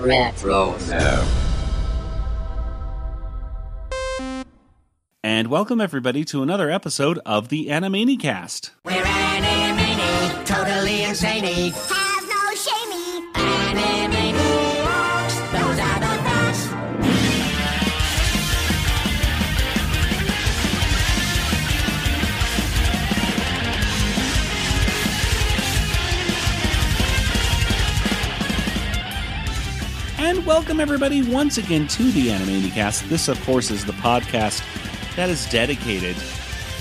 Retro. And welcome everybody to another episode of the Animanicast. We're animani, totally. Welcome everybody once again to the Animanicast. This, of course, is the podcast that is dedicated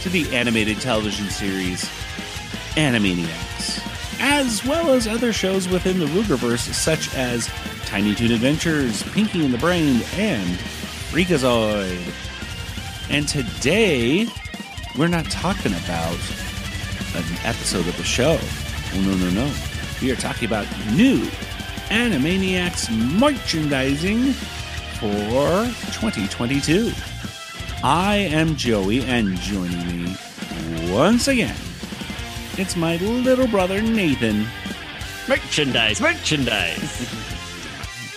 to the animated television series Animaniacs, as well as other shows within the Rueggerverse, such as Tiny Toon Adventures, Pinky and the Brain, and Freakazoid. And today, we're not talking about an episode of the show. Oh, no, no, no. We are talking about new Animaniacs merchandising for 2022. I am Joey, and joining me once again, it's my little brother Nathan. Merchandise, merchandise.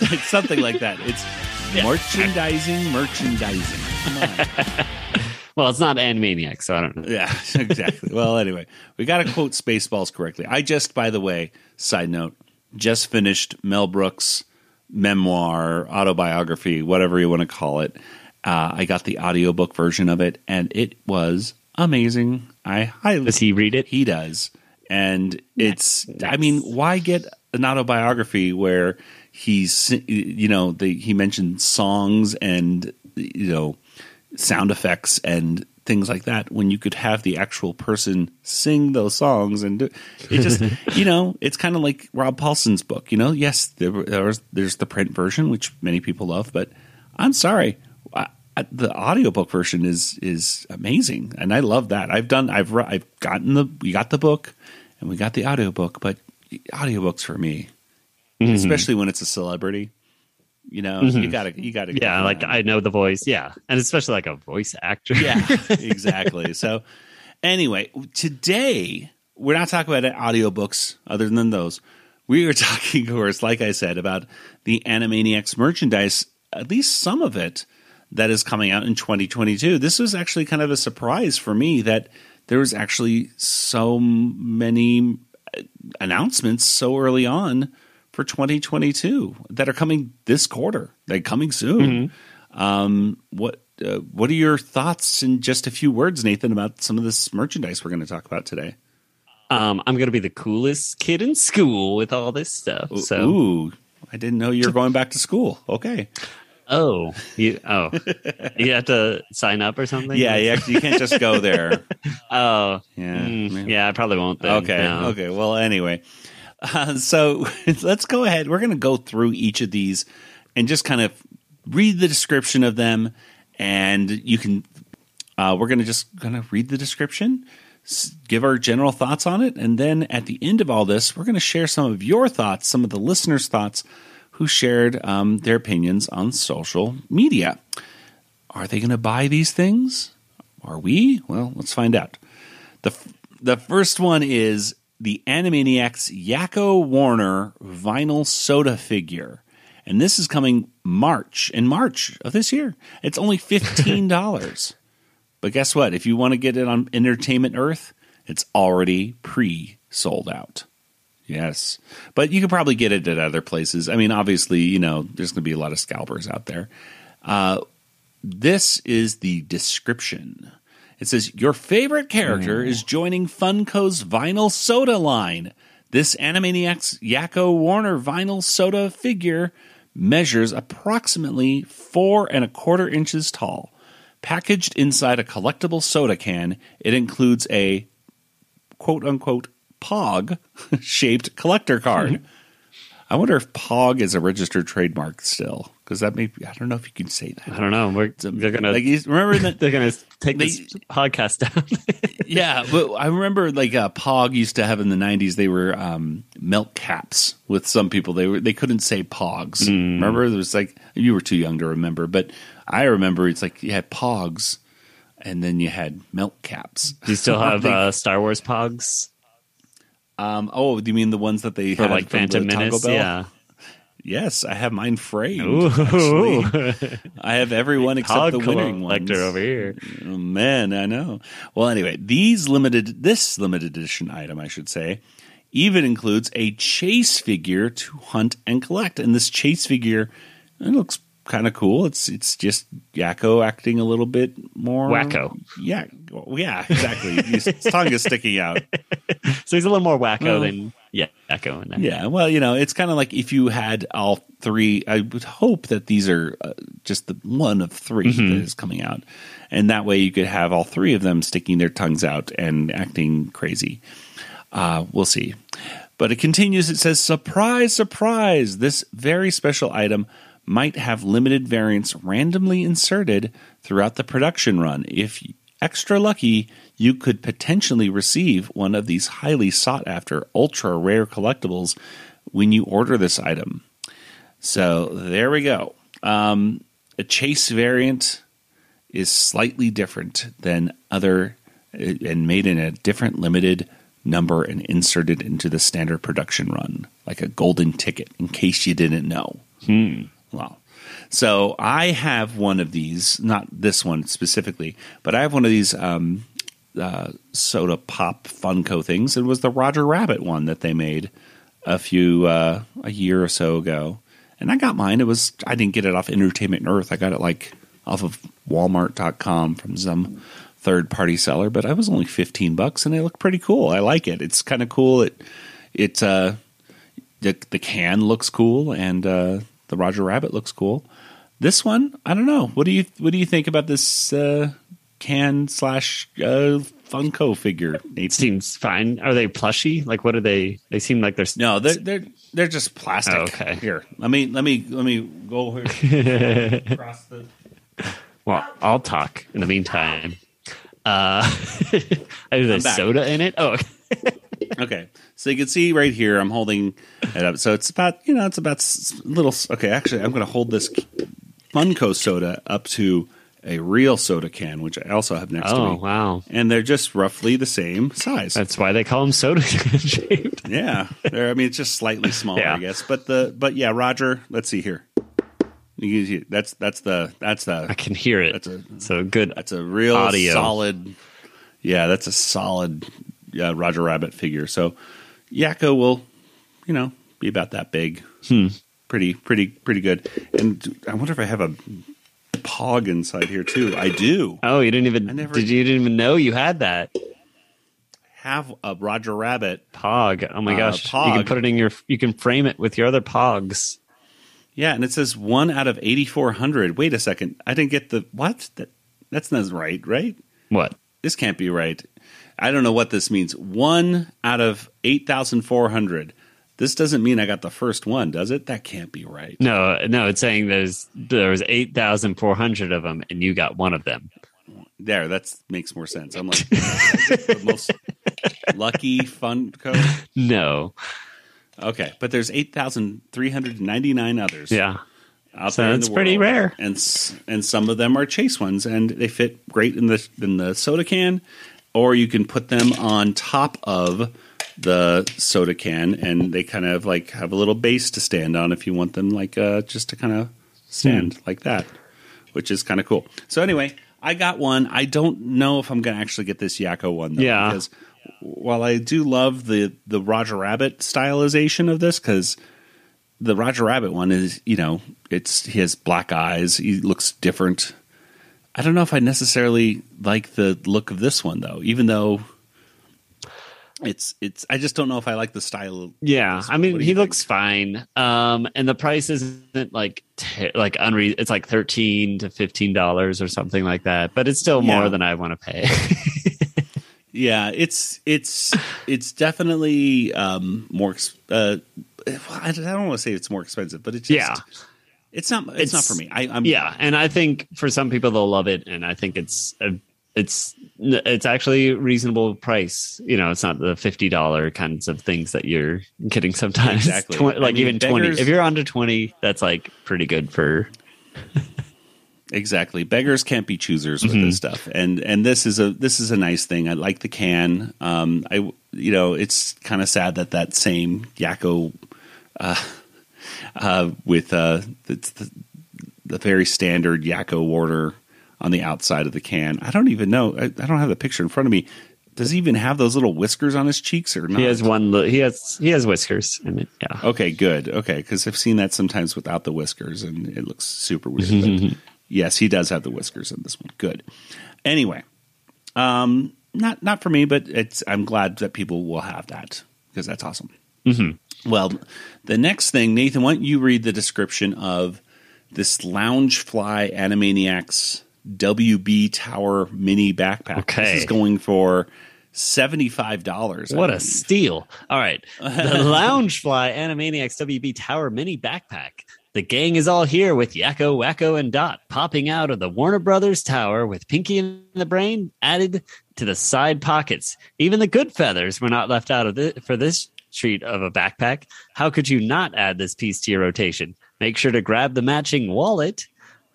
It's something like that. It's merchandising, merchandising. Come on. Well, it's not Animaniac, so I don't know. Yeah, exactly. well, anyway, we got to quote Spaceballs correctly. I just, by the way, side note, just finished Mel Brooks' memoir, autobiography, whatever you want to call it. Uh, I got the audiobook version of it, and it was amazing. I highly Does he read it? he does, and it's. I mean, why get an autobiography where he's you know the, he mentioned songs and you know sound effects and things like that when you could have the actual person sing those songs and do, it just you know it's kind of like Rob Paulsen's book you know? Yes there, there's there's the print version which many people love but I'm sorry I, I, the audiobook version is is amazing and I love that. I've done I've I've gotten the we got the book and we got the audiobook but audiobooks for me Mm-hmm. especially when it's a celebrity you know you mm-hmm. gotta you gotta Yeah, like I know the voice. Yeah, and especially like a voice actor. yeah, exactly. So, anyway, today we're not talking about audiobooks other than those. We are talking, of course, like I said, about the Animaniacs merchandise, at least some of it that is coming out in 2022. This was actually kind of a surprise for me that there was actually so many uh, announcements so early on for 2022 that are coming this quarter. They're coming soon. Um, what uh, what are your thoughts in just a few words, Nathan, about some of this merchandise we're going to talk about today? Um, I'm gonna be the coolest kid in school with all this stuff. So, Ooh, I didn't know you were going back to school. Okay, oh, you, oh, you have to sign up or something. yeah, you, you can't just go there. Oh, Yeah, mm, yeah, I probably won't. Then. Okay, No. okay. Well, anyway, uh, so let's go ahead. We're going to go through each of these and just kind of read the description of them, and you can. Uh, we're going to just kind of read the description, give our general thoughts on it, and then at the end of all this, we're going to share some of your thoughts, some of the listeners' thoughts, who shared um, their opinions on social media. Are they going to buy these things? Are we? Well, let's find out. The the first one is the Animaniacs Yakko Warner vinyl soda figure. And this is coming March, in March of this year. It's only $15. but guess what? If you want to get it on Entertainment Earth, it's already pre sold out. Yes. But you could probably get it at other places. I mean, obviously, you know, there's going to be a lot of scalpers out there. Uh, this is the description. It says, Your favorite character is joining Funko's vinyl soda line. This Animaniacs Yakko Warner vinyl soda figure measures approximately four and a quarter inches tall. Packaged inside a collectible soda can, it includes a quote unquote POG shaped collector card. I wonder if POG is a registered trademark still, because that may be, I don't know if you can say that. I don't know. We're, they're gonna Like, remember that? they're gonna take they- this podcast down. yeah, but I remember like uh, Pog used to have in the '90s. They were um, milk caps with some people. They were they couldn't say Pogs. Remember, there was like you were too young to remember, but I remember. It's like you had Pogs, and then you had milk caps. Do you still have uh, Star Wars Pogs Um, oh, do you mean the ones that they had like from Phantom the Menace? Bell? Yeah. Yes, I have mine framed. I have everyone except the winning ones. over here. Oh, man, I know. Well, anyway, these limited this limited edition item, I should say, even includes a chase figure to hunt and collect. And this chase figure, it looks kind of cool. It's it's just Yakko acting a little bit more Wacko. Yeah, well, yeah, exactly. His tongue is sticking out. So he's a little more wacko Well- than yeah, Yakko in there. Yeah, well, you know, it's kind of like if you had all three. I would hope that these are uh, just the one of 3 that is coming out, and that way you could have all three of them sticking their tongues out and acting crazy. Uh, we'll see. But it continues. It says, "Surprise, surprise! This very special item." Might have limited variants randomly inserted throughout the production run. If extra lucky, you could potentially receive one of these highly sought after, ultra rare collectibles when you order this item. So there we go. Um, a chase variant is slightly different than other and made in a different limited number and inserted into the standard production run, like a golden ticket, in case you didn't know. Wow. So I have one of these, not this one specifically, but I have one of these um, uh, soda pop Funko things. It was the Roger Rabbit one that they made a few uh, a year or so ago, and I got mine. It was I didn't get it off Entertainment Earth. I got it like off of Walmart.com from some third party seller, but I was only fifteen bucks, and they look pretty cool. I like it. It's kind of cool. It it uh, the the can looks cool, and uh, the Roger Rabbit looks cool. This one, I don't know. What do you what do you think about this uh, can slash uh, Funko figure? Nate? Seems fine. Are they plushy? Like, what are they? They seem like they're No, they're they're they're just plastic. Oh, okay. Here, let me let me let me go here across the. Well, I'll talk in the meantime. Uh, there's soda in it. Oh, Okay, so you can see right here, I'm holding it up. So it's about you know it's about little. Okay, actually, I'm going to hold this Funko soda up to a real soda can, which I also have next to oh me. wow. And they're just roughly the same size. That's why they call them soda can shaped. Yeah, they're, I mean it's just slightly smaller, Yeah. I guess. But the but yeah, Roger. Let's see here. You can see- That's that's the that's the I can hear it. That's a- so good. that's a real Audio. solid. Yeah, that's a solid uh, Roger Rabbit figure. So Yakko will, you know, be about that big. Hmm. Pretty pretty pretty good. And I wonder if I have a Pog inside here too. I do Oh, you didn't even. I never- did you didn't even know you had that have a Roger Rabbit. pog? Oh my Uh, gosh! You can put it in your. You can frame it with your other pogs. Yeah, and it says one out of eighty four hundred. Wait a second, I didn't get the what? That that's not right, right? What? This can't be right. I don't know what this means. One out of eight thousand four hundred. This doesn't mean I got the first one, does it? That can't be right. No, no. It's saying there's there was eight thousand four hundred of them, and you got one of them. There, that makes more sense. I'm like the most lucky fun code. No. Okay, but there's eight thousand three hundred ninety nine others. Yeah. out So it's pretty rare. and and some of them are chase ones, and they fit great in the in the soda can, or you can put them on top of the soda can, and they kind of like have a little base to stand on if you want them like uh, just to kind of stand Hmm. like that, which is kind of cool. So anyway, I got one. I don't know if I'm going to actually get this Yakko one though, Yeah. because while I do love the the Roger Rabbit stylization of this, because the Roger Rabbit one is, you know, it's he has black eyes. He looks different. I don't know if I necessarily like the look of this one though, even though it's it's. I just don't know if I like the style. Yeah, I mean, he think? looks fine. Um, and the price isn't like ter- like unre- It's like thirteen to fifteen dollars or something like that. But it's still Yeah. more than I want to pay. Yeah, it's it's it's definitely um, more. Uh, I don't want to say it's more expensive, but it's just, Yeah. it's not. It's, not for me. I, I'm yeah, and I think for some people they'll love it, and I think it's a, it's it's actually a reasonable price. You know, it's not the fifty dollar kinds of things that you're getting sometimes. Exactly. Twen- I like mean, even twenty. If you're under twenty, that's like pretty good for. Exactly. Beggars can't be choosers with Mm-hmm. this stuff. And and this is a this is a nice thing. I like the can. Um I you know, it's kind of sad that that same Yakko uh uh, with uh, it's the, the very standard Yakko Warner on the outside of the can. I don't even know. I, I don't have the picture in front of me. Does he even have those little whiskers on his cheeks or not? He has one. li- He has he has whiskers in it. Yeah. Okay, good. Okay, because I've seen that sometimes without the whiskers, and it looks super weird. but yes, he does have the whiskers in this one. Good. Anyway, um, not not for me, but it's. I'm glad that people will have that because that's awesome. Well, the next thing, Nathan, why don't you read the description of this Loungefly Animaniacs WB Tower mini backpack? Okay. This is going for seventy five dollars. What a steal! All right, the Loungefly Animaniacs WB Tower Mini Backpack. The gang is all here with Yakko, Wakko, and Dot popping out of the Warner Brothers Tower with Pinky and the Brain added to the side pockets. Even the Goodfeathers were not left out of the, for this treat of a backpack. How could you not add this piece to your rotation? Make sure to grab the matching wallet,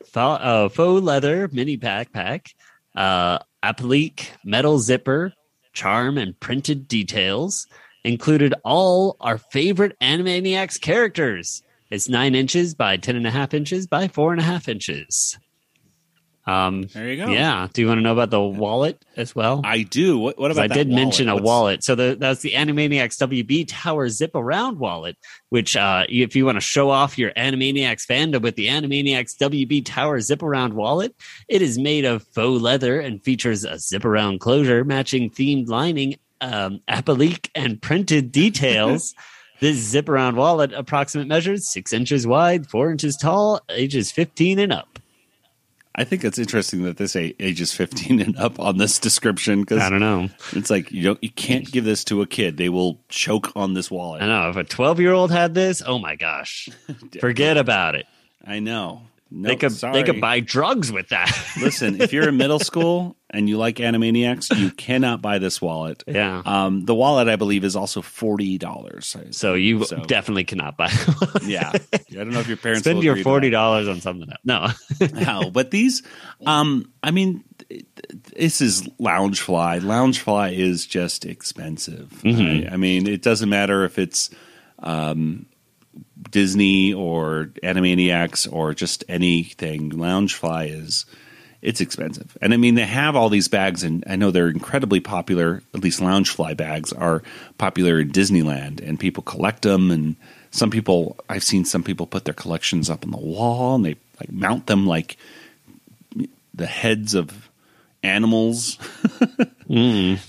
faux, uh, faux leather mini backpack, uh, applique metal zipper, charm, and printed details. Included all our favorite Animaniacs characters. It's nine inches by ten and a half inches by four and a half inches. Um, There you go. yeah. Do you want to know about the wallet as well? I do. What, what about? I did mention a What's- wallet. So the, that's the Animaniacs WB Tower Zip Around wallet, which uh, if you want to show off your Animaniacs fandom with the Animaniacs WB Tower Zip Around wallet, it is made of faux leather and features a zip around closure matching themed lining, um, applique, and printed details. This zip around wallet approximate measures six inches wide, four inches tall, ages 15 and up. I think it's interesting that this a- ages 15 and up on this description because I don't know. it's like you don't you can't give this to a kid; they will choke on this wallet. I know. If a 12 year old had this, oh my gosh, forget about it. I know. they could sorry. they could buy drugs with that. Listen, if you're in middle school and you like Animaniacs, you cannot buy this wallet. yeah. Um, the wallet, I believe, is also forty dollars. so you so- definitely cannot buy. yeah, I don't know if your parents Spend will your forty dollars on something else. No. No, but these, um, I mean, this is Loungefly. Loungefly is just expensive. Mm-hmm. I, I mean, it doesn't matter if it's um, Disney or Animaniacs or just anything. Loungefly is it's expensive, and I mean they have all these bags, and I know they're incredibly popular. At least Loungefly bags are popular in Disneyland, and people collect them. And some people, I've seen some people put their collections up on the wall, and they like mount them like the heads of animals.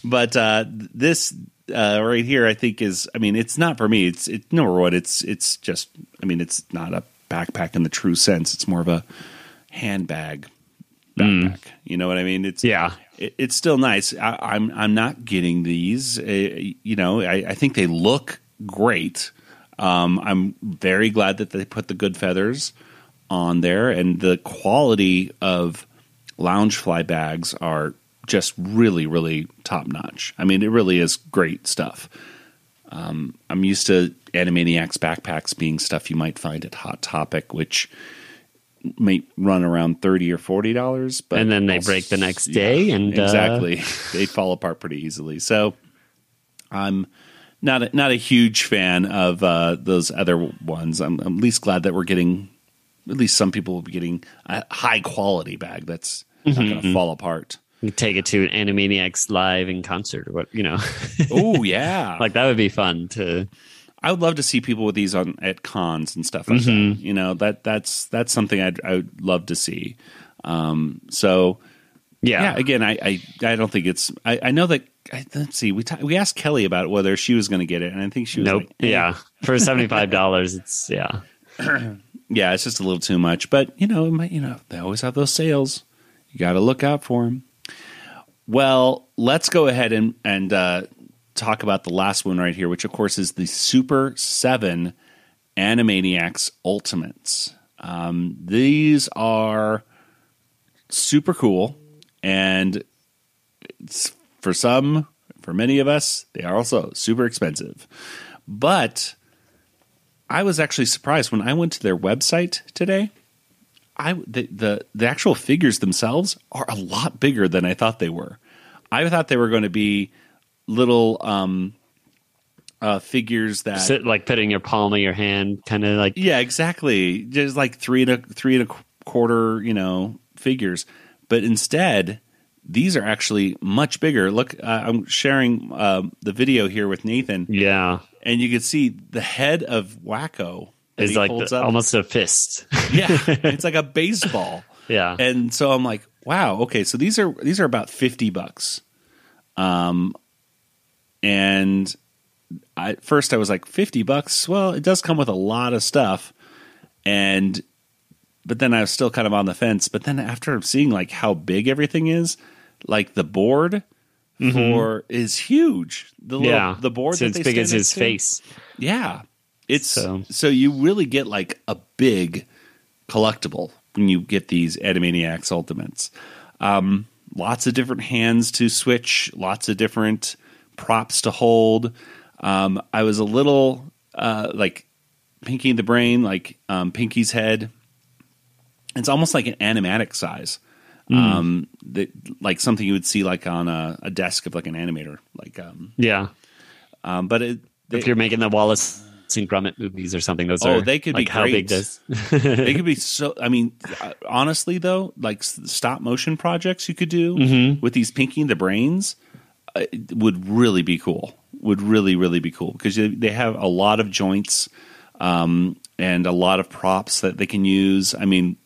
But uh, this uh, right here, I think is. I mean, it's not for me. It's it number one. It's it's just. I mean, it's not a backpack in the true sense. It's more of a handbag backpack. You know what I mean? It's Yeah. It, it's still nice. I, I'm I'm not getting these. Uh, you know, I, I think they look great. Um, I'm very glad that they put the Goodfeathers on there, and the quality of Loungefly bags are just really, really top notch. I mean, it really is great stuff. Um, I'm used to Animaniacs backpacks being stuff you might find at Hot Topic, which may run around thirty or forty dollars, but And then they break the next day and, uh, exactly they fall apart pretty easily. So I'm not a, not a huge fan of uh, those other ones. I'm, I'm at least glad that we're getting at least some people will be getting a high quality bag that's not Mm-hmm, going to fall apart. You take it to an Animaniacs live in concert or what you know. Oh yeah, like that would be fun to I would love to see people with these on at cons and stuff like that. You know that that's that's something I'd I would love to see. Um, so yeah. yeah, again, I, I I don't think it's. I, I know that. I, let's see. We ta- we asked Kelly about whether she was going to get it, and I think she was. Nope. Like, eh. Yeah. For seventy five dollars it's yeah. yeah, it's just a little too much. But you know, it might- you know, they always have those sales. You got to look out for them. Well, let's go ahead and and uh, talk about the last one right here, which of course is the Super7 Animaniacs Ultimates. Um, these are super cool, and for some, for many of us, they are also super expensive. But I was actually surprised when I went to their website today. I the, the the actual figures themselves are a lot bigger than I thought they were. I thought they were going to be little um uh, figures that Sit like putting your palm of your hand, kind of like Yeah, exactly. Just like three and a three and a quarter, you know, figures. But instead, these are actually much bigger. Look, uh, I'm sharing uh, the video here with Nathan, yeah, and you can see the head of Wakko it's like the- almost a fist. yeah, it's like a baseball. yeah, And so I'm like, wow, okay, so these are these are about fifty bucks. Um, and I, at first I was like fifty bucks. Well, it does come with a lot of stuff, and but then I was still kind of on the fence. But then after seeing like how big everything is, like the board for is huge. The little, yeah. the board so that it's they big as his to? face. Yeah. It's so, So- you really get like a big collectible when you get these Animaniacs Ultimates. Um, lots of different hands to switch, lots of different props to hold. Um, I was a little uh, like Pinky the Brain, like um, Pinky's head. It's almost like an animatic size. Um, that like something you would see like on a, a desk of like an animator, like um, Yeah, um, but it if you're making the Wallace and Gromit movies or something, those Oh, are they could be like how big great. this. they could be so i mean honestly though like stop motion projects you could do Mm-hmm. with these pinky and the brains would really be cool. Would really really be cool. Because they have a lot of joints um, and a lot of props that they can use. I mean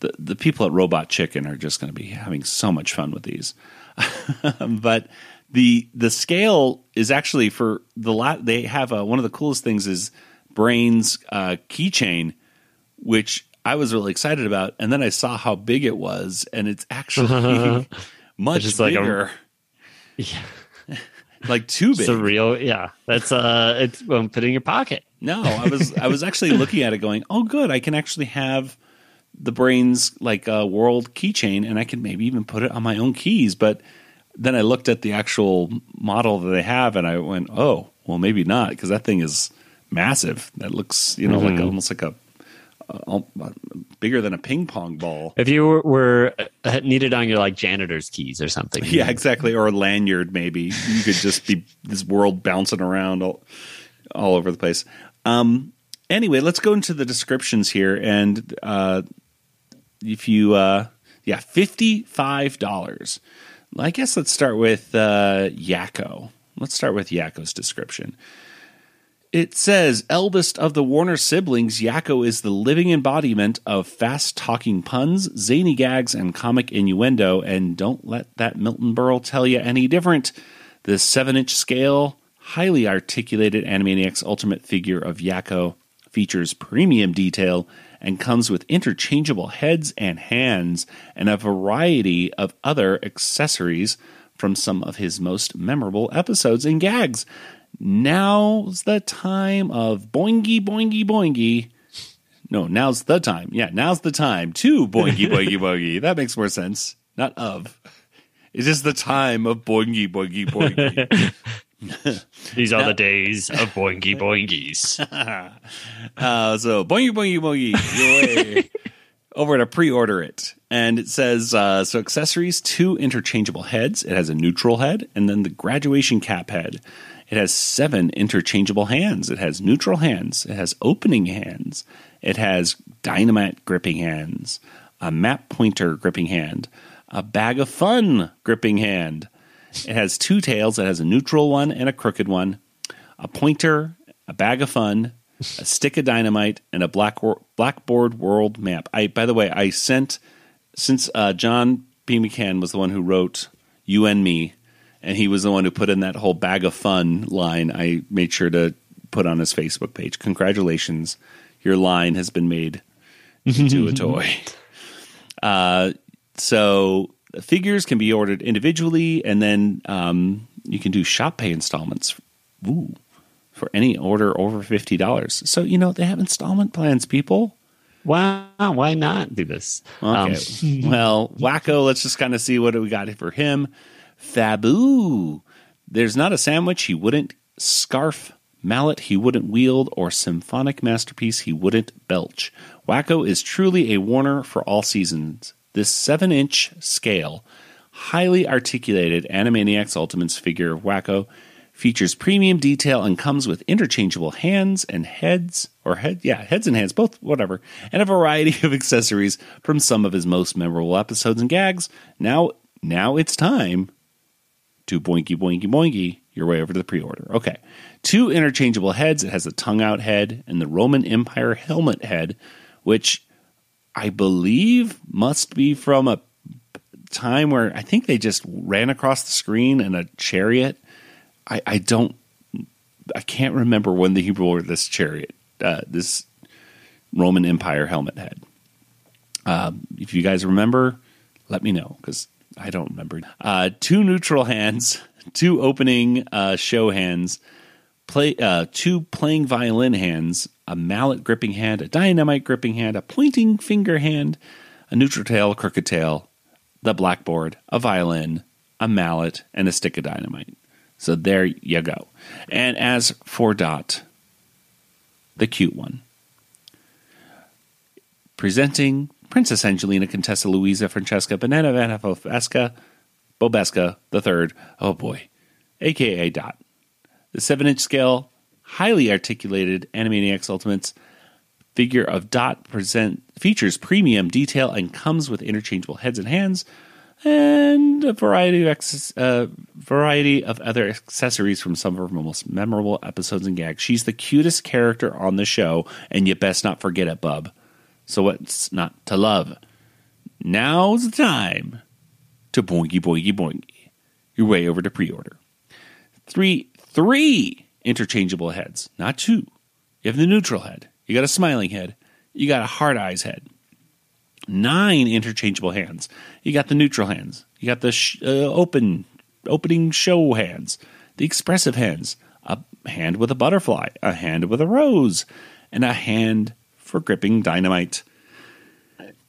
the, the people at robot chicken are just going to be having so much fun with these. But the the scale is actually for the lot they have a, one of the coolest things is brains uh, keychain which i was really excited about. And then i saw how big it was and it's actually much just like a- bigger Yeah. like too big It's a real, yeah. That's uh, it's um, put in your pocket. No, I was I was actually looking at it going, "Oh good, I can actually have the brains like a world keychain and I can maybe even put it on my own keys." But then I looked at the actual model that they have and I went, "Oh, well maybe not because that thing is massive. That looks, you know, like almost like a uh, bigger than a ping pong ball." If you were, were uh, needed on your like janitor's keys or something, Yeah, exactly. Or a lanyard, maybe. You could just be this world bouncing around all, all over the place. Um, anyway, let's go into the descriptions here. And uh, if you, uh, yeah, $55. I guess let's start with uh, Yakko. Let's start with Yakko's description. It says, eldest of the Warner siblings, Yakko is the living embodiment of fast talking puns, zany gags, and comic innuendo. And don't let that Milton Berle tell you any different. The 7 inch scale, highly articulated Animaniacs Ultimate figure of Yakko features premium detail and comes with interchangeable heads and hands and a variety of other accessories from some of his most memorable episodes and gags. Now's the time of boingy, boingy, boingy. No, now's the time. Yeah, now's the time to boingy, boingy, boingy. That makes more sense. Not of. It's the time of boingy, boingy, boingy. these are the days of boingy boingies. Uh, so boingy, boingy, boingy. Over to pre-order it, and it says uh, so accessories: two interchangeable heads. It has a neutral head, and then the graduation cap head. It has seven interchangeable hands. It has neutral hands. It has opening hands. It has dynamite gripping hands, a map pointer gripping hand, a bag of fun gripping hand. It has two tails. It has a neutral one and a crooked one, a pointer, a bag of fun, a stick of dynamite, and a black blackboard world map. I, by the way, I sent since uh, John B. McCann was the one who wrote "You and Me," and he was the one who put in that whole bag of fun line. I made sure to put on his Facebook page. Congratulations, your line has been made into a toy. Uh, so figures can be ordered individually, and then um, you can do shop pay installments. Ooh, for any order over fifty dollars. So you know they have installment plans, people. wow, why not do this? Um, well, Wakko, let's just kind of see what we got for him. Fabu. There's not a sandwich he wouldn't scarf, mallet he wouldn't wield, or symphonic masterpiece he wouldn't belch. Wakko is truly a Warner for all seasons. This 7 inch scale, highly articulated Animaniacs Ultimates figure of Wakko features premium detail and comes with interchangeable hands and heads, or head, yeah, heads and hands, both, whatever, and a variety of accessories from some of his most memorable episodes and gags. Now, now it's time to boinky boinky boinky your way over to the pre-order. Okay, two interchangeable heads. It has a tongue-out head and the Roman Empire helmet head, which I believe must be from a time where I think they just ran across the screen in a chariot. I, I don't, I can't remember when they wore this chariot, uh, this Roman Empire helmet head. Um, if you guys remember, let me know because I don't remember. Uh, two neutral hands, two opening uh, show hands, play uh, two playing violin hands, a mallet gripping hand, a dynamite gripping hand, a pointing finger hand, a neutral tail, crooked tail, the blackboard, a violin, a mallet, and a stick of dynamite. So there you go. And as for Dot, the cute one, presenting Princess Angelina Contessa Luisa Francesca Banana Fanna Bo Besca the third. Oh boy, aka Dot. The seven inch scale, highly articulated Animaniacs Ultimates figure of Dot present features premium detail and comes with interchangeable heads and hands and a variety of ex- uh, variety of other accessories from some of her most memorable episodes and gags. She's the cutest character on the show, and you best not forget it, bub. So what's not to love? Now's the time to boinky boinky boinky your way over to pre-order. Three three interchangeable heads, not two. You have the neutral head. You got a smiling head. You got a hard eyes head. Nine interchangeable hands. You got the neutral hands. You got the sh- uh, open opening show hands. The expressive hands. A hand with a butterfly. A hand with a rose. And a hand for gripping dynamite.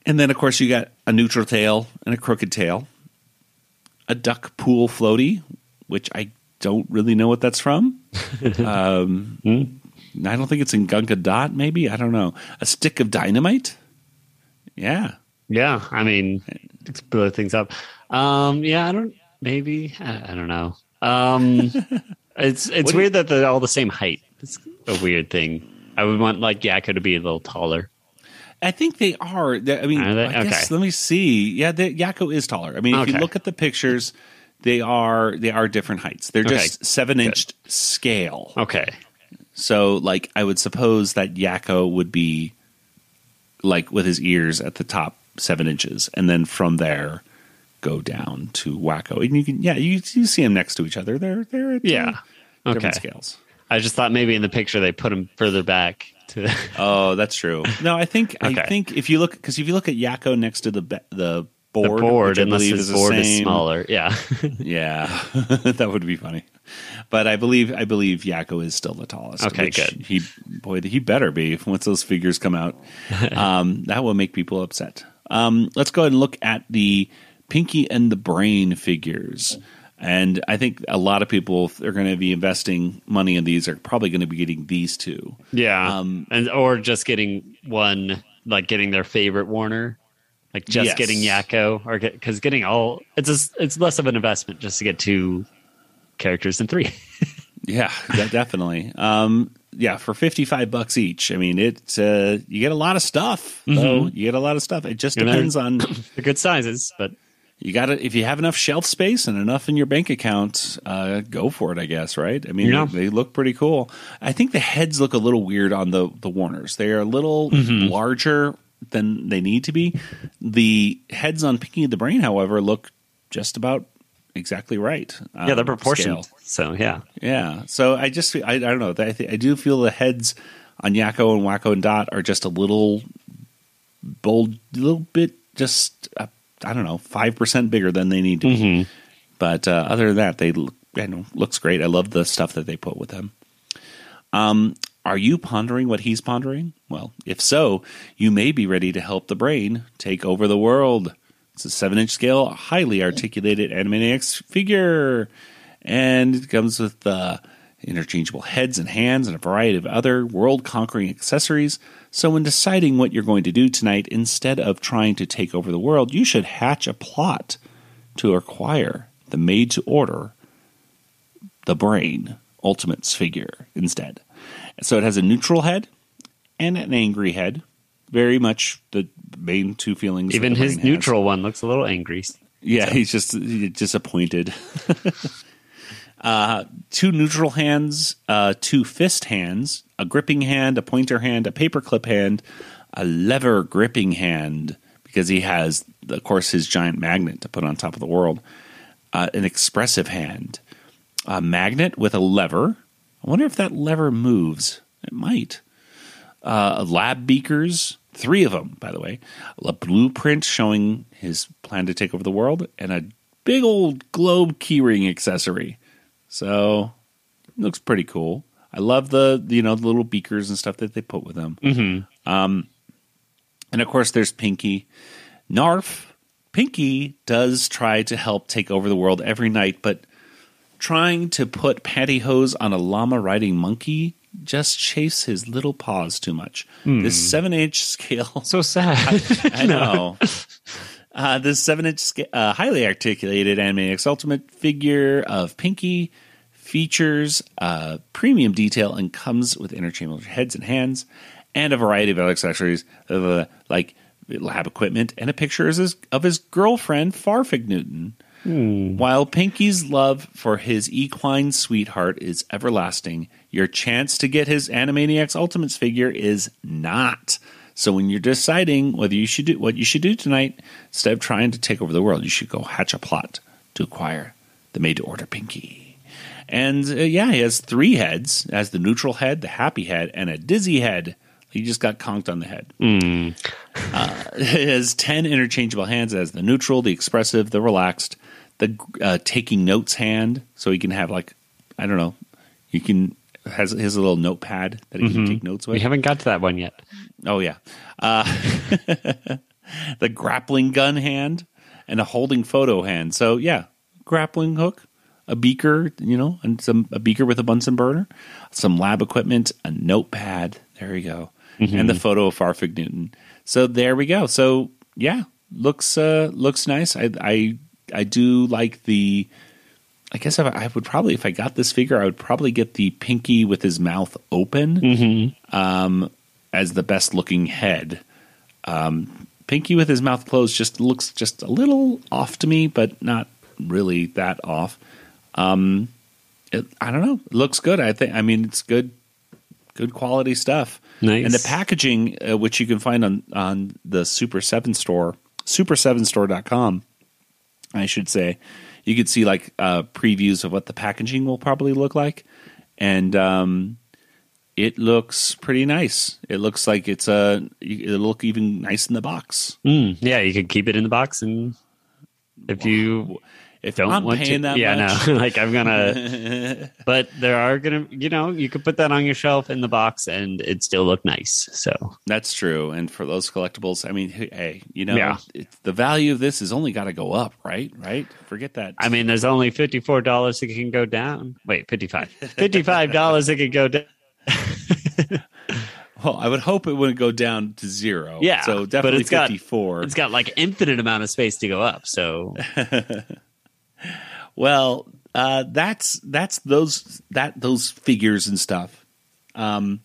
And then, of course, you got a neutral tail and a crooked tail. A duck pool floaty, which I don't really know what that's from. um, I don't think it's in Gunga Dot, maybe. I don't know. A stick of dynamite? Yeah. Yeah, I mean, to blow things up. Um, yeah, I don't. Maybe I, I don't know. Um, it's it's What do you- weird that they're all the same height. It's a weird thing. I would want like Yakko to be a little taller. I think they are. I mean, Are they? I guess Okay. let me see. Yeah, the, Yakko is taller. I mean, if you look at the pictures, they are they are different heights. They're Okay, just seven inch scale. Okay. So, like, I would suppose that Yakko would be like with his ears at the top seven inches, and then from there go down to Wakko. And you can, yeah, you you see them next to each other. They're they're at, Yeah. Okay. different scales. I just thought maybe in the picture they put him further back to. Oh, that's true. No, I think I think if you look because if you look at Yakko next to the be- the the board, board, which I unless believe his the board is same- smaller. Yeah. Yeah, that would be funny. But I believe I believe Yakko is still the tallest. Okay, good. He boy, he better be once those figures come out. um, that will make people upset. Um, let's go ahead and look at the Pinky and the Brain figures. And I think a lot of people, if they're going to be investing money in these, are probably going to be getting these two. Yeah. Um, and or just getting one, like getting their favorite Warner, like just Yes. getting Yakko, or because getting all it's a, it's less of an investment just to get two characters than three. Yeah, de- definitely. Um, yeah, for fifty five bucks each. I mean, it's uh, you get a lot of stuff. Though you get a lot of stuff. It just depends on They're good sizes, but you got to if you have enough shelf space and enough in your bank account, uh, go for it. I guess right. I mean, Yeah. they, they look pretty cool. I think the heads look a little weird on the the Warners. They are a little Mm-hmm. larger than they need to be. The heads on Pinky the Brain, however, look just about exactly right. yeah, they're um, proportioned. scale. So yeah, Yeah. So I just I, I don't know. I th- I do feel the heads on Yakko and Wakko and Dot are just a little bold, a little bit just uh, I don't know five percent bigger than they need to be. But uh, other than that, they look, I know looks great. I love the stuff that they put with them. Um, are you pondering what he's pondering? Well, if so, you may be ready to help the brain take over the world. It's a seven inch scale, highly articulated Animaniacs figure. And it comes with uh, interchangeable heads and hands and a variety of other world conquering accessories. So, when deciding what you're going to do tonight, instead of trying to take over the world, you should hatch a plot to acquire the made to order the brain Ultimates figure instead. So it has a neutral head and an angry head. Very much the main two feelings. Even his brain has. neutral one looks a little angry. Yeah, he's just disappointed. uh, two neutral hands, uh, two fist hands, a gripping hand, a pointer hand, a paperclip hand, a lever gripping hand because he has, of course, his giant magnet to put on top of the world. Uh, an expressive hand, a magnet with a lever. I wonder if that lever moves. It might. Uh, lab beakers, three of them, by the way. A blueprint showing his plan to take over the world, and a big old globe keyring accessory. So, looks pretty cool. I love the you know the little beakers and stuff that they put with them. Mm-hmm. Um, and of course, there's Pinky, Narf. Pinky does try to help take over the world every night, but trying to put pantyhose on a llama riding monkey just chafes his little paws too much. This seven inch scale. So sad. I know. Uh, this seven inch uh, highly articulated Animaniacs Ultimate figure of Pinky features uh, premium detail and comes with interchangeable heads and hands and a variety of other accessories uh, like lab equipment and a picture of his, of his girlfriend, Farfig Newton. While Pinky's love for his equine sweetheart is everlasting, your chance to get his Animaniacs Ultimates figure is not. So when you're deciding whether you should do what you should do tonight, instead of trying to take over the world, you should go hatch a plot to acquire the made to order Pinky. And uh, yeah, he has three heads: as the neutral head, the happy head, and a dizzy head. He just got conked on the head. Uh, it has 10 interchangeable hands as the neutral, the expressive, the relaxed, the uh, taking notes hand. So he can have, like, I don't know, you can, has his little notepad that he can take notes with. we haven't got to that one yet. Oh, yeah. Uh, the grappling gun hand and a holding photo hand. So, yeah, grappling hook, a beaker, you know, and some a beaker with a Bunsen burner, some lab equipment, a notepad. There you go. And the photo of Farfig Newton. So there we go. So yeah, looks uh looks nice. I I I do like the I guess if I, I would probably if I got this figure, I would probably get the pinky with his mouth open um, as the best looking head. Um, pinky with his mouth closed just looks just a little off to me, but not really that off. Um, it, I don't know. It looks good. I think. I mean, it's good, good quality stuff. Nice. And the packaging, uh, which you can find on on the Super7 store, super7store.com, I should say, you could see like uh, previews of what the packaging will probably look like, and um, it looks pretty nice. It looks like it's a. It'll look even nice in the box. Mm, yeah, you could keep it in the box, and if you If don't I'm want paying to, that yeah, much, no, like I'm gonna. but there are gonna, you know, you could put that on your shelf in the box, and it still look nice. So That's true. And for those collectibles, I mean, hey, you know, Yeah. it, the value of this has only got to go up, right? Right? Forget that. I mean, there's only fifty four dollars it can go down. Wait, fifty five. Fifty five dollars it can go down. well, I would hope it wouldn't go down to zero. Yeah, So but definitely it's got- 54. It's got like infinite amount of space to go up. So Well, uh, that's that's those that those figures and stuff. Um,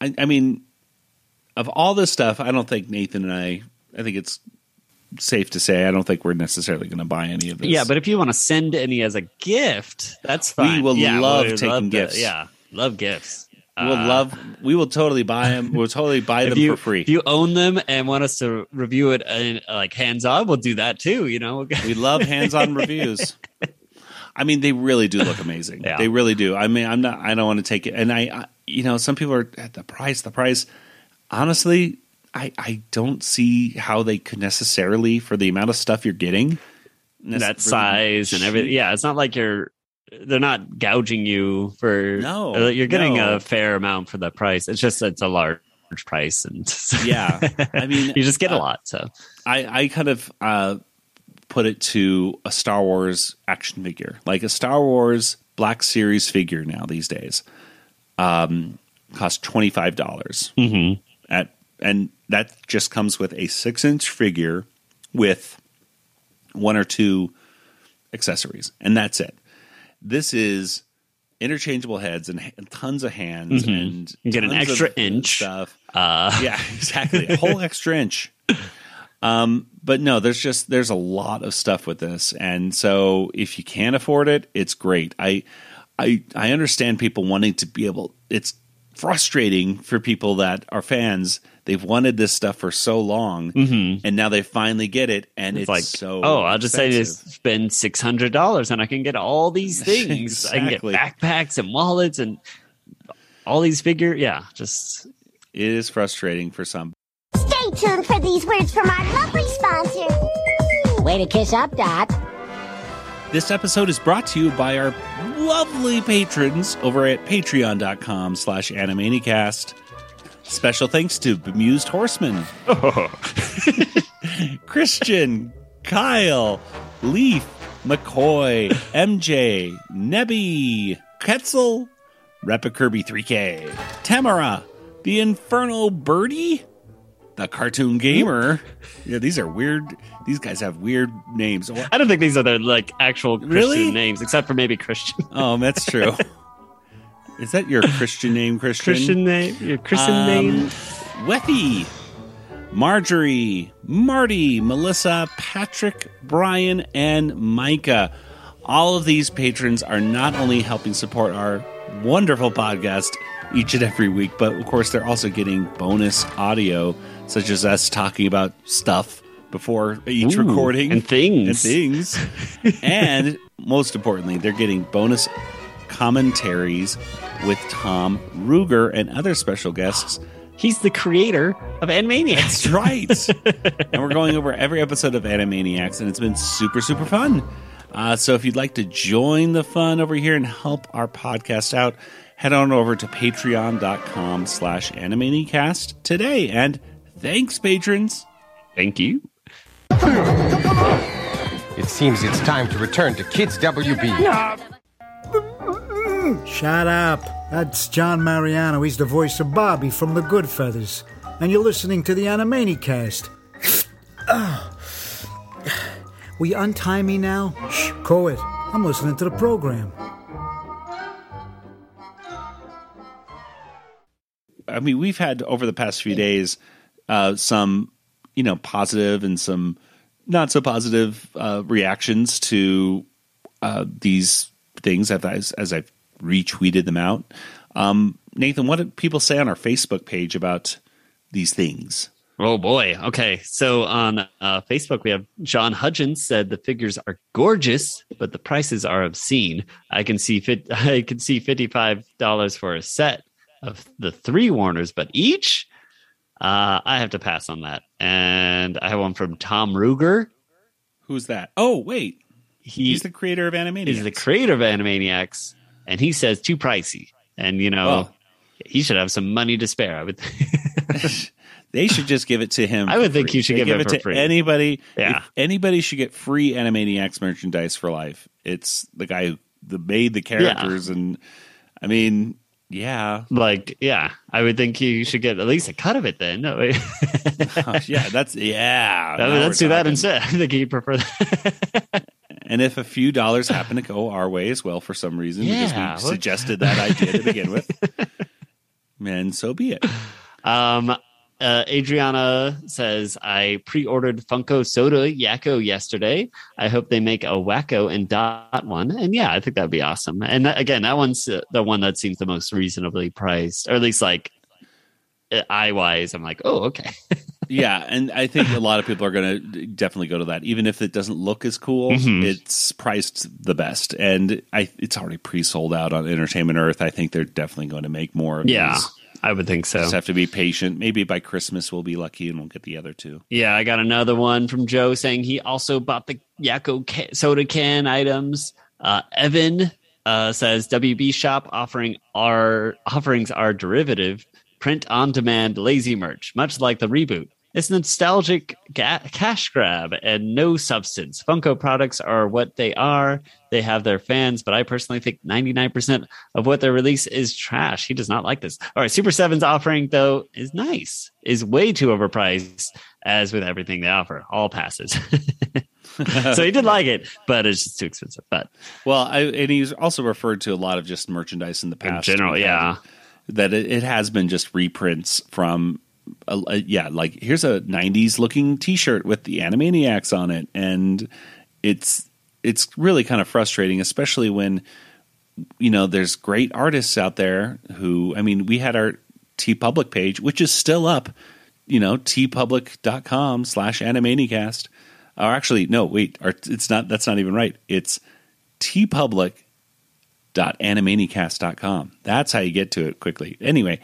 I, I mean, of all this stuff, I don't think Nathan and I. I think it's safe to say I don't think we're necessarily going to buy any of this. yeah, but if you want to send any as a gift, that's fine. We will yeah, love we'd taking to- gifts. yeah, love gifts. We'll Uh, love. We will totally buy them. We'll totally buy them you, for free. If you own them and want us to review it in, like hands on, we'll do that too. You know, We love hands-on reviews. I mean, they really do look amazing. Yeah. They really do. I mean, I'm not. I don't want to take it. And I, I, you know, some people are at the price. The price. Honestly, I, I don't see how they could necessarily for the amount of stuff you're getting. that size and everything. Yeah, it's not like you're. They're not gouging you for. No, uh, you're getting no. a fair amount for the price. It's just it's a large price, and Yeah, I mean, you just get a uh, lot. So I, I kind of uh, put it to a Star Wars action figure, like a Star Wars Black Series figure now these days. Um, costs twenty five dollars Mhm. at, and that just comes with a six inch figure with one or two accessories, and that's it. This is interchangeable heads and tons of hands Mhm. and You get an extra inch. stuff. Uh, Yeah, exactly. A whole extra inch. Um, but no, there's just there's a lot of stuff with this, and so if you can't afford it, it's great. I I I understand people wanting to be able. It's frustrating for people that are fans. They've wanted this stuff for so long, and now they finally get it, and it's, Mm-hmm. it's like, so. oh, I'll just say expensive. spend six hundred dollars and I can get all these things. I can get backpacks and wallets and all these figure. Yeah, just It is frustrating for some. Stay tuned for these words from our lovely sponsor. Way to kiss up, Dot. This episode is brought to you by our lovely patrons over at patreon.com slash animanicast. Special thanks to Bemused Horseman, Christian, Kyle, Leaf, McCoy, MJ, Nebby, Ketzel, Repa Kirby 3K, Tamara, the Infernal Birdie, the Cartoon Gamer. Yeah, these are weird. These guys have weird names. I don't think these are the like actual Christian Really? names, except for maybe Christian. Oh, that's true. Is that your Christian name, Christian? Christian name, your Christian Um, name. Wethy, Marjorie, Marty, Melissa, Patrick, Brian, and Micah. All of these patrons are not only helping support our wonderful podcast each and every week, but of course, they're also getting bonus audio, such as us talking about stuff before each Ooh, recording and things. and things. and most importantly, they're getting bonus commentaries with Tom Ruegger and other special guests. He's the creator of Animaniacs. That's right. and we're going over every episode of Animaniacs, and it's been super, super fun. Uh, so if you'd like to join the fun over here and help our podcast out, head on over to patreon.com slash animanicast today. And thanks, patrons. Thank you. It seems it's time to return to Kids WB. Shut up. That's John Mariano. He's the voice of Bobby from The Goodfeathers. And you're listening to the Animanicast. Ah. Will you untie me now? Shh, go. I'm listening to the program. I mean, we've had over the past few days uh, some, you know, positive and some not so positive uh, reactions to uh, these things as, as I've retweeted them out. Um, Nathan, what did people say on our Facebook page about these things? Oh boy. Okay. So on uh, Facebook, we have John Hudgens said the figures are gorgeous, but the prices are obscene. I can see fit. I can see fifty five dollars for a set of the three Warners, but each. Uh, I have to pass on that. And I have one from Tom Ruegger. Who's that? Oh, wait. He He's the creator of Animaniacs. is the creator of Animaniacs, and he says too pricey. And you know, Well. he should have some money to spare. I would. They should just give it to him. I would think free. you should They give it for to free. anybody. Yeah. anybody should get free Animaniacs merchandise for life. It's the guy who the, made the characters, and I mean, yeah, like, yeah, I would think you should get at least a cut of it. Then, no, yeah, that's yeah. I mean, let's do that instead. I think you prefer that. And if a few dollars happen to go our way as well for some reason, Yeah, because we suggested that idea to begin with, then so be it. um, uh, Adriana says, I pre ordered Funko Soda Yakko yesterday. I hope they make a Wakko and Dot one. And yeah, I think that'd be awesome. And that, again, that one's uh, the one that seems the most reasonably priced, or at least like eye wise. I'm like, oh, okay. Yeah, and I think a lot of people are going to definitely go to that, even if it doesn't look as cool. Mhm. It's priced the best, and I it's already pre-sold out on Entertainment Earth. I think they're definitely going to make more. Of Yeah, these. I would think so. just have to be patient. Maybe by Christmas we'll be lucky and we'll get the other two. Yeah, I got another one from Joe saying he also bought the Yakko soda can items. Uh, Evan uh, says WB Shop offering our offerings are derivative print on demand lazy merch, much like the reboot. It's nostalgic ga- cash grab and no substance. Funko products are what they are. They have their fans, but I personally think 99% of what they release is trash. He does not like this. All right, Super7's offering, though, is nice, is way too overpriced, as with everything they offer. All passes. so he did like it, but it's just too expensive. But Well, I, and he's also referred to a lot of just merchandise in the past. in general, yeah. that it, it has been just reprints from uh, uh, yeah like here's a 90s looking t-shirt with the animaniacs on it and it's it's really kind of frustrating especially when you know there's great artists out there who i mean we had our TeePublic page which is still up you know teepublic.com slash animanicast or actually no wait or it's not that's not even right it's teepublic animanicast.com. That's how you get to it quickly. Anyway,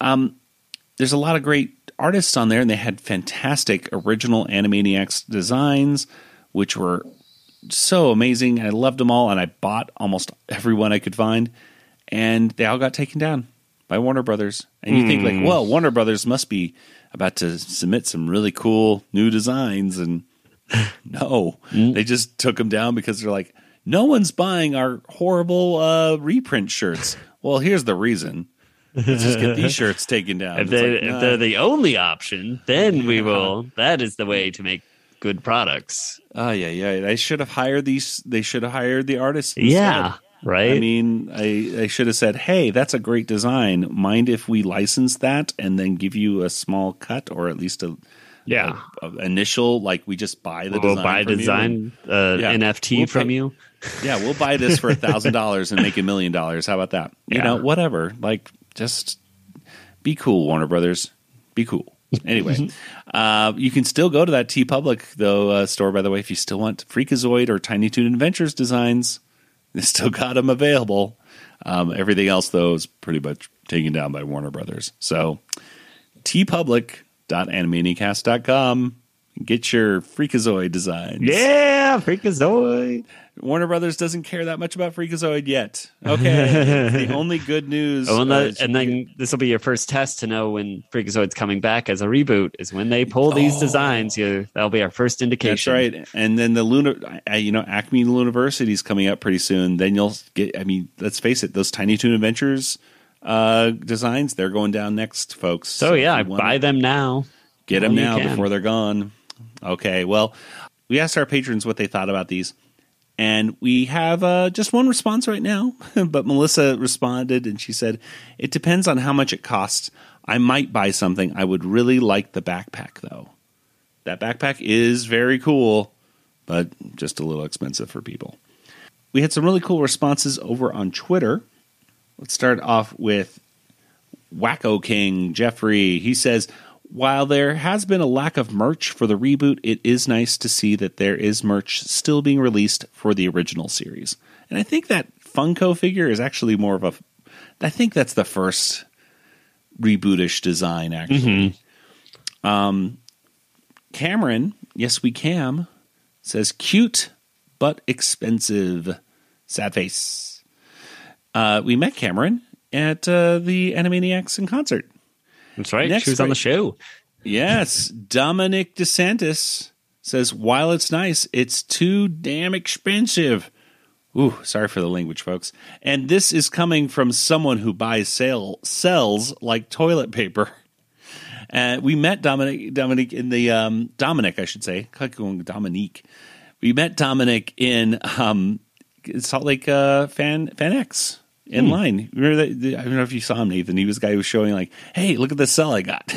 um, there's a lot of great artists on there, and they had fantastic original Animaniacs designs, which were so amazing. I loved them all, and I bought almost every one I could find, and they all got taken down by Warner Brothers. And you think like, well, Warner Brothers must be about to submit some really cool new designs, and no, they just took them down because they're like, no one's buying our horrible uh, reprint shirts. Well, here's the reason. Let's just get these shirts taken down. If they like, if nah. they're the only option, then we will. That is the way to make good products. Oh yeah, yeah. They should have hired these. They should have hired the artists. Yeah, right. I mean, I, I should have said, "Hey, that's a great design. Mind if we license that and then give you a small cut, or at least a yeah, a- a initial like we just buy the we'll design buy design uh, Yeah. NFT We'll from pay- you. Yeah, we'll buy this for a thousand dollars and make a million dollars. How about that? You Yeah. know, whatever. Like, just be cool, Warner Brothers. Be cool. Anyway, uh, you can still go to that TeePublic though uh, store. By the way, if you still want Freakazoid or Tiny Toon Adventures designs, they still got them available. Um, everything else though is pretty much taken down by Warner Brothers. So, teepublic.animaniacast.com. Get your Freakazoid designs. Yeah, Freakazoid. Warner Brothers doesn't care that much about Freakazoid yet. Okay, the only good news. Oh, and, uh, that, and then this will be your first test to know when Freakazoid's coming back as a reboot. Is when they pull these designs. You, that'll be our first indication. that's right. And then the Lunar, uh, you know, Acme University is coming up pretty soon. Then you'll get. I mean, let's face it, those Tiny Toon Adventures uh, designs they're going down next, folks. So yeah, you want buy them now. Get them now before they're gone. Okay. Well, we asked our patrons what they thought about these, and we have uh, just one response right now. but Melissa responded, and she said, "It depends on how much it costs. I might buy something. I would really like the backpack, though. That backpack is very cool, but just a little expensive for people." We had some really cool responses over on Twitter. Let's start off with Wacko King Jeffrey. He says, while there has been a lack of merch for the reboot, it is nice to see that there is merch still being released for the original series. And I think that Funko figure is actually more of a. I think that's the first rebootish design, actually. Um, Cameron, yes, we cam, says cute but expensive. Sad face. Uh, we met Cameron at uh, the Animaniacs in concert. That's right. Next she was on the show. Yes, Dominic DeSantis says while it's nice, it's too damn expensive. Ooh, sorry for the language, folks. And this is coming from someone who buys sale sells like toilet paper. And we met Dominic Dominic in the um, Dominic, I should say, I keep going Dominique. We met Dominic in um, Salt Lake uh, Fan Fan In line. Remember that? I don't know if you saw him, Nathan. He was the guy who was showing like, "Hey, look at the cell I got."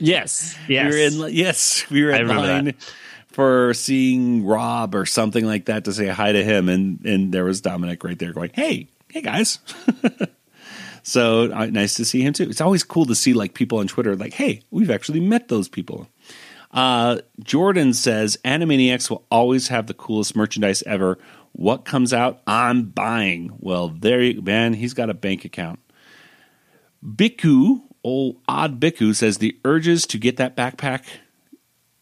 Yes. Yes. We were in yes, we were in line that. for seeing Rob or something like that to say hi to him, and and there was Dominic right there going, "Hey, hey guys." so uh, nice to see him too. It's always cool to see like people on Twitter like, "Hey, we've actually met those people." Uh, Jordan says Animaniacs will always have the coolest merchandise ever. What comes out, I'm buying. Well, there you man, he's got a bank account. Biku, old odd Biku says the urges to get that backpack,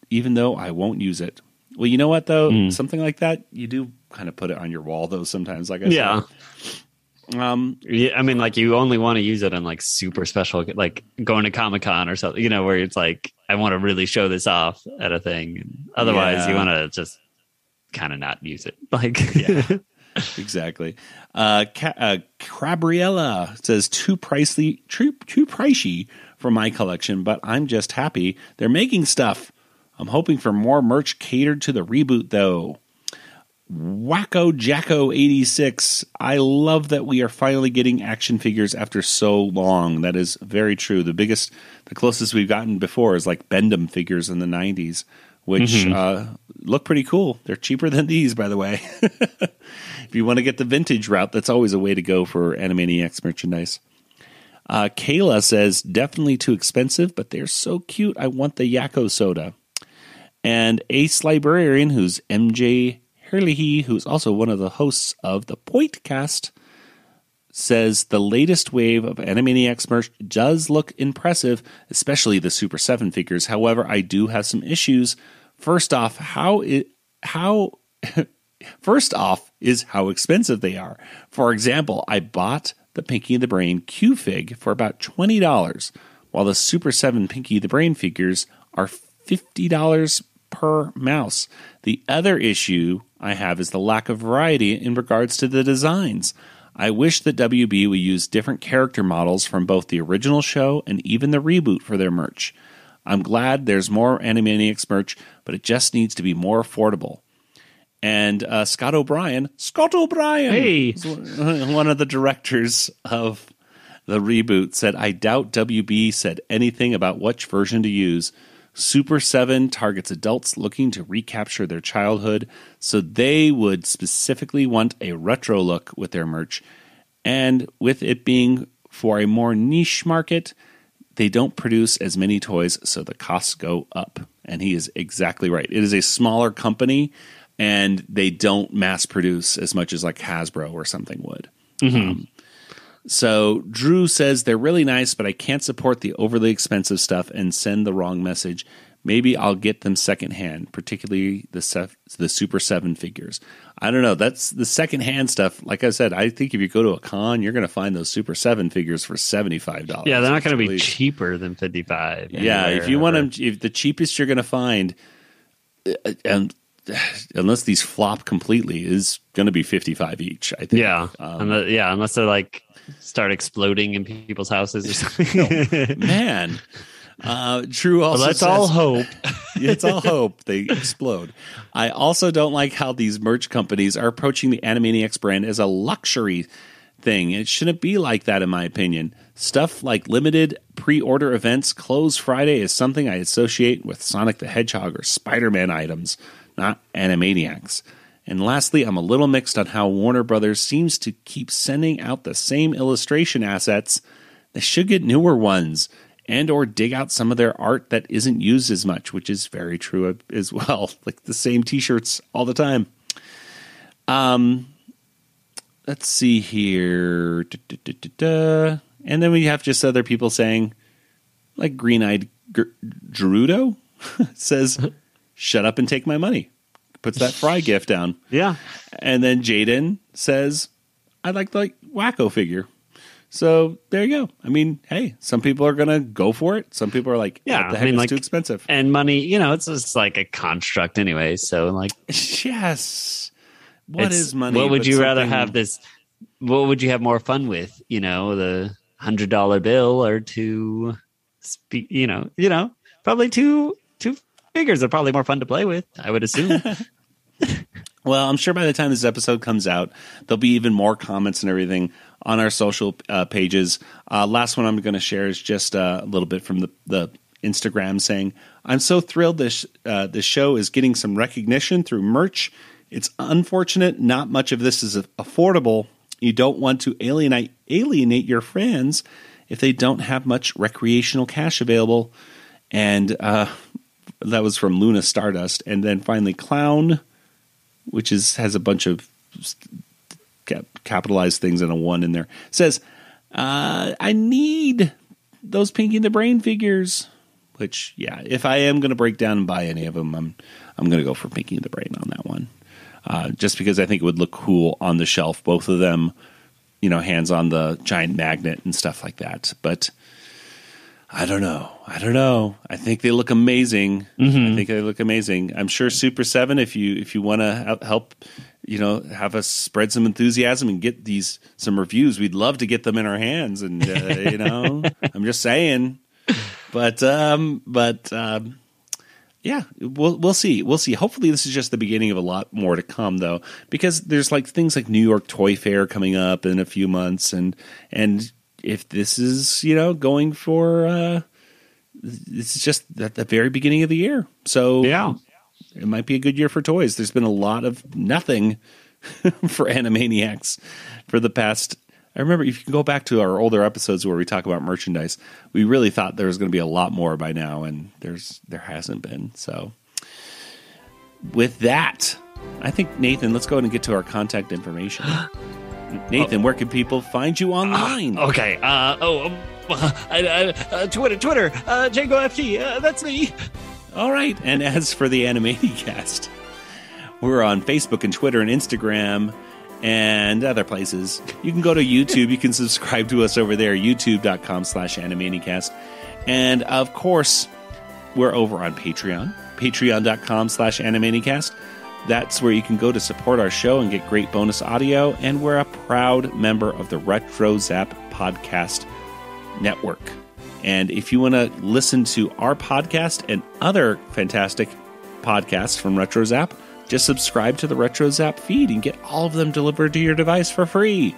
even though I won't use it. Well, you know what though, Hmm. something like that, you do kind of put it on your wall though. Sometimes, like I Yeah. said, um, Yeah, I mean, like you only want to use it on like super special, like going to Comic Con or something. You know, where it's like I want to really show this off at a thing. Otherwise, you want to just kind of not use it. Like, yeah, exactly. Uh, Ca- uh, Cabriella says too pricey, too, too pricey for my collection, but I'm just happy they're making stuff. I'm hoping for more merch catered to the reboot, though. Wacko Jacko 86. I love that we are finally getting action figures after so long. That is very true. The biggest, the closest we've gotten before is like Bend-Ems figures in the 90s, which uh, look pretty cool. They're cheaper than these, by the way. if you want to get the vintage route, that's always a way to go for Animaniacs merchandise. Uh, Kayla says, definitely too expensive, but they're so cute. I want the Yakko soda. And Ace Librarian, who's MJ Herlihy, who's also one of the hosts of the Pointcast, says the latest wave of Animaniacs merch does look impressive, especially the Super7 figures. However, I do have some issues. First off, how it how first off is how expensive they are. For example, I bought the Pinky the Brain Q Fig for about $20, while the Super7 Pinky the Brain figures are $50 per mouse. The other issue I have is the lack of variety in regards to the designs. I wish that WB would use different character models from both the original show and even the reboot for their merch. I'm glad there's more Animaniacs merch, but it just needs to be more affordable. And uh, Scott O'Brien, Scott O'Brien, Hey. one one of the directors of the reboot, said, I doubt WB said anything about which version to use. Super7 targets adults looking to recapture their childhood, so they would specifically want a retro look with their merch. And with it being for a more niche market, they don't produce as many toys, so the costs go up. And he is exactly right. It is a smaller company, and they don't mass produce as much as like Hasbro or something would. Um, so Drew says they're really nice, but I can't support the overly expensive stuff and send the wrong message. Maybe I'll get them secondhand, particularly the sef- the Super Seven figures. I don't know. That's the secondhand stuff. Like I said, I think if you go to a con, you're going to find those Super Seven figures for seventy five dollars. Yeah, they're not going to be cheaper than 55. Yeah, if you want them, if the cheapest you're going to find, uh, and unless these flop completely, is going to be fifty five each. I think. Yeah. Um, unless, yeah, unless they're like start exploding in people's houses or something. man. Uh, Drew also Well, says, all hope. it's all hope they explode. I also don't like how these merch companies are approaching the Animaniacs brand as a luxury thing. It shouldn't be like that, in my opinion. Stuff like limited pre order events, Close Friday is something I associate with Sonic the Hedgehog or Spider Man items, not Animaniacs. And lastly, I'm a little mixed on how Warner Brothers seems to keep sending out the same illustration assets. They should get newer ones and or dig out some of their art that isn't used as much, which is very true as well. Like the same t-shirts all the time. Um let's see here. Da, da, da. And then we have just other people saying like green-eyed Gr- Gerudo says shut up and take my money. Puts that fry gift down. yeah. And then Jaden says, I like the Wakko figure. So there you go. I mean, hey, some people are gonna go for it. Some people are like, Yeah, the I mean, like- too expensive. And money, you know, it's just like a construct anyway. So, like, yes. what is money? What would you rather have this? What would you have more fun with? You know, the hundred dollar bill or two, spe- you know, you know, probably two two figures are probably more fun to play with. I would assume. Well, I'm sure by the time this episode comes out, there'll be even more comments and everything on our social uh, pages. Uh, last one I'm going to share is just uh, a little bit from the, the Instagram saying, "I'm so thrilled this uh, this show is getting some recognition through merch. It's unfortunate not much of this is affordable. You don't want to alienate alienate your friends if they don't have much recreational cash available." And uh, that was from Luna Stardust, and then finally Clown which is has a bunch of cap- capitalized things and a one in there. Says, uh, "I need those Pinky the Brain figures." Which, yeah, if I am going to break down and buy any of them, I'm I'm going to go for Pinky the Brain on that one, uh, just because I think it would look cool on the shelf. Both of them, you know, hands on the giant magnet and stuff like that. But I don't know. I don't know. I think they look amazing. I think they look amazing. I'm sure Super Seven. If you if you want to help, you know, have us spread some enthusiasm and get these some reviews, we'd love to get them in our hands. And uh, you know, I'm just saying. But um, but um, yeah, we'll we'll see. We'll see. Hopefully, this is just the beginning of a lot more to come, though, because there's like things like New York Toy Fair coming up in a few months, and and if this is you know going for uh, this is just at the very beginning of the year, so Yeah. it might be a good year for toys. There's been a lot of nothing for Animaniacs for the past. I remember if you can go back to our older episodes where we talk about merchandise, we really thought there was going to be a lot more by now, and there's there hasn't been. So, with that, I think Nathan, let's go ahead and get to our contact information. Nathan, where can people find you online? Okay. Uh, oh, um, uh, uh, uh, Twitter, Twitter, uh, Django FT. Uh, that's me. All right. And as for the Animanicast, we're on Facebook and Twitter and Instagram and other places. You can go to YouTube. You can subscribe to us over there, youtube.com slash Animanicast. And of course, we're over on Patreon, patreon.com slash Animanicast. That's where you can go to support our show and get great bonus audio. And we're a proud member of the RetroZap Podcast Network. And if you want to listen to our podcast and other fantastic podcasts from RetroZap, just subscribe to the RetroZap feed and get all of them delivered to your device for free.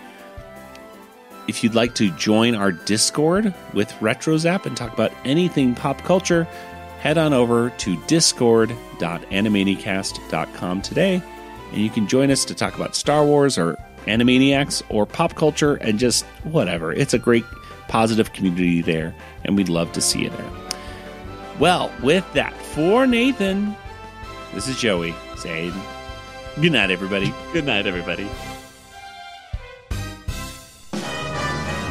If you'd like to join our Discord with Retro Zap and talk about anything pop culture, head on over to discord.animanicast.com today and you can join us to talk about Star Wars or Animaniacs or pop culture and just whatever. It's a great positive community there, and we'd love to see you there. Well, with that, for Nathan, this is Joey saying good night, everybody. Good night, everybody.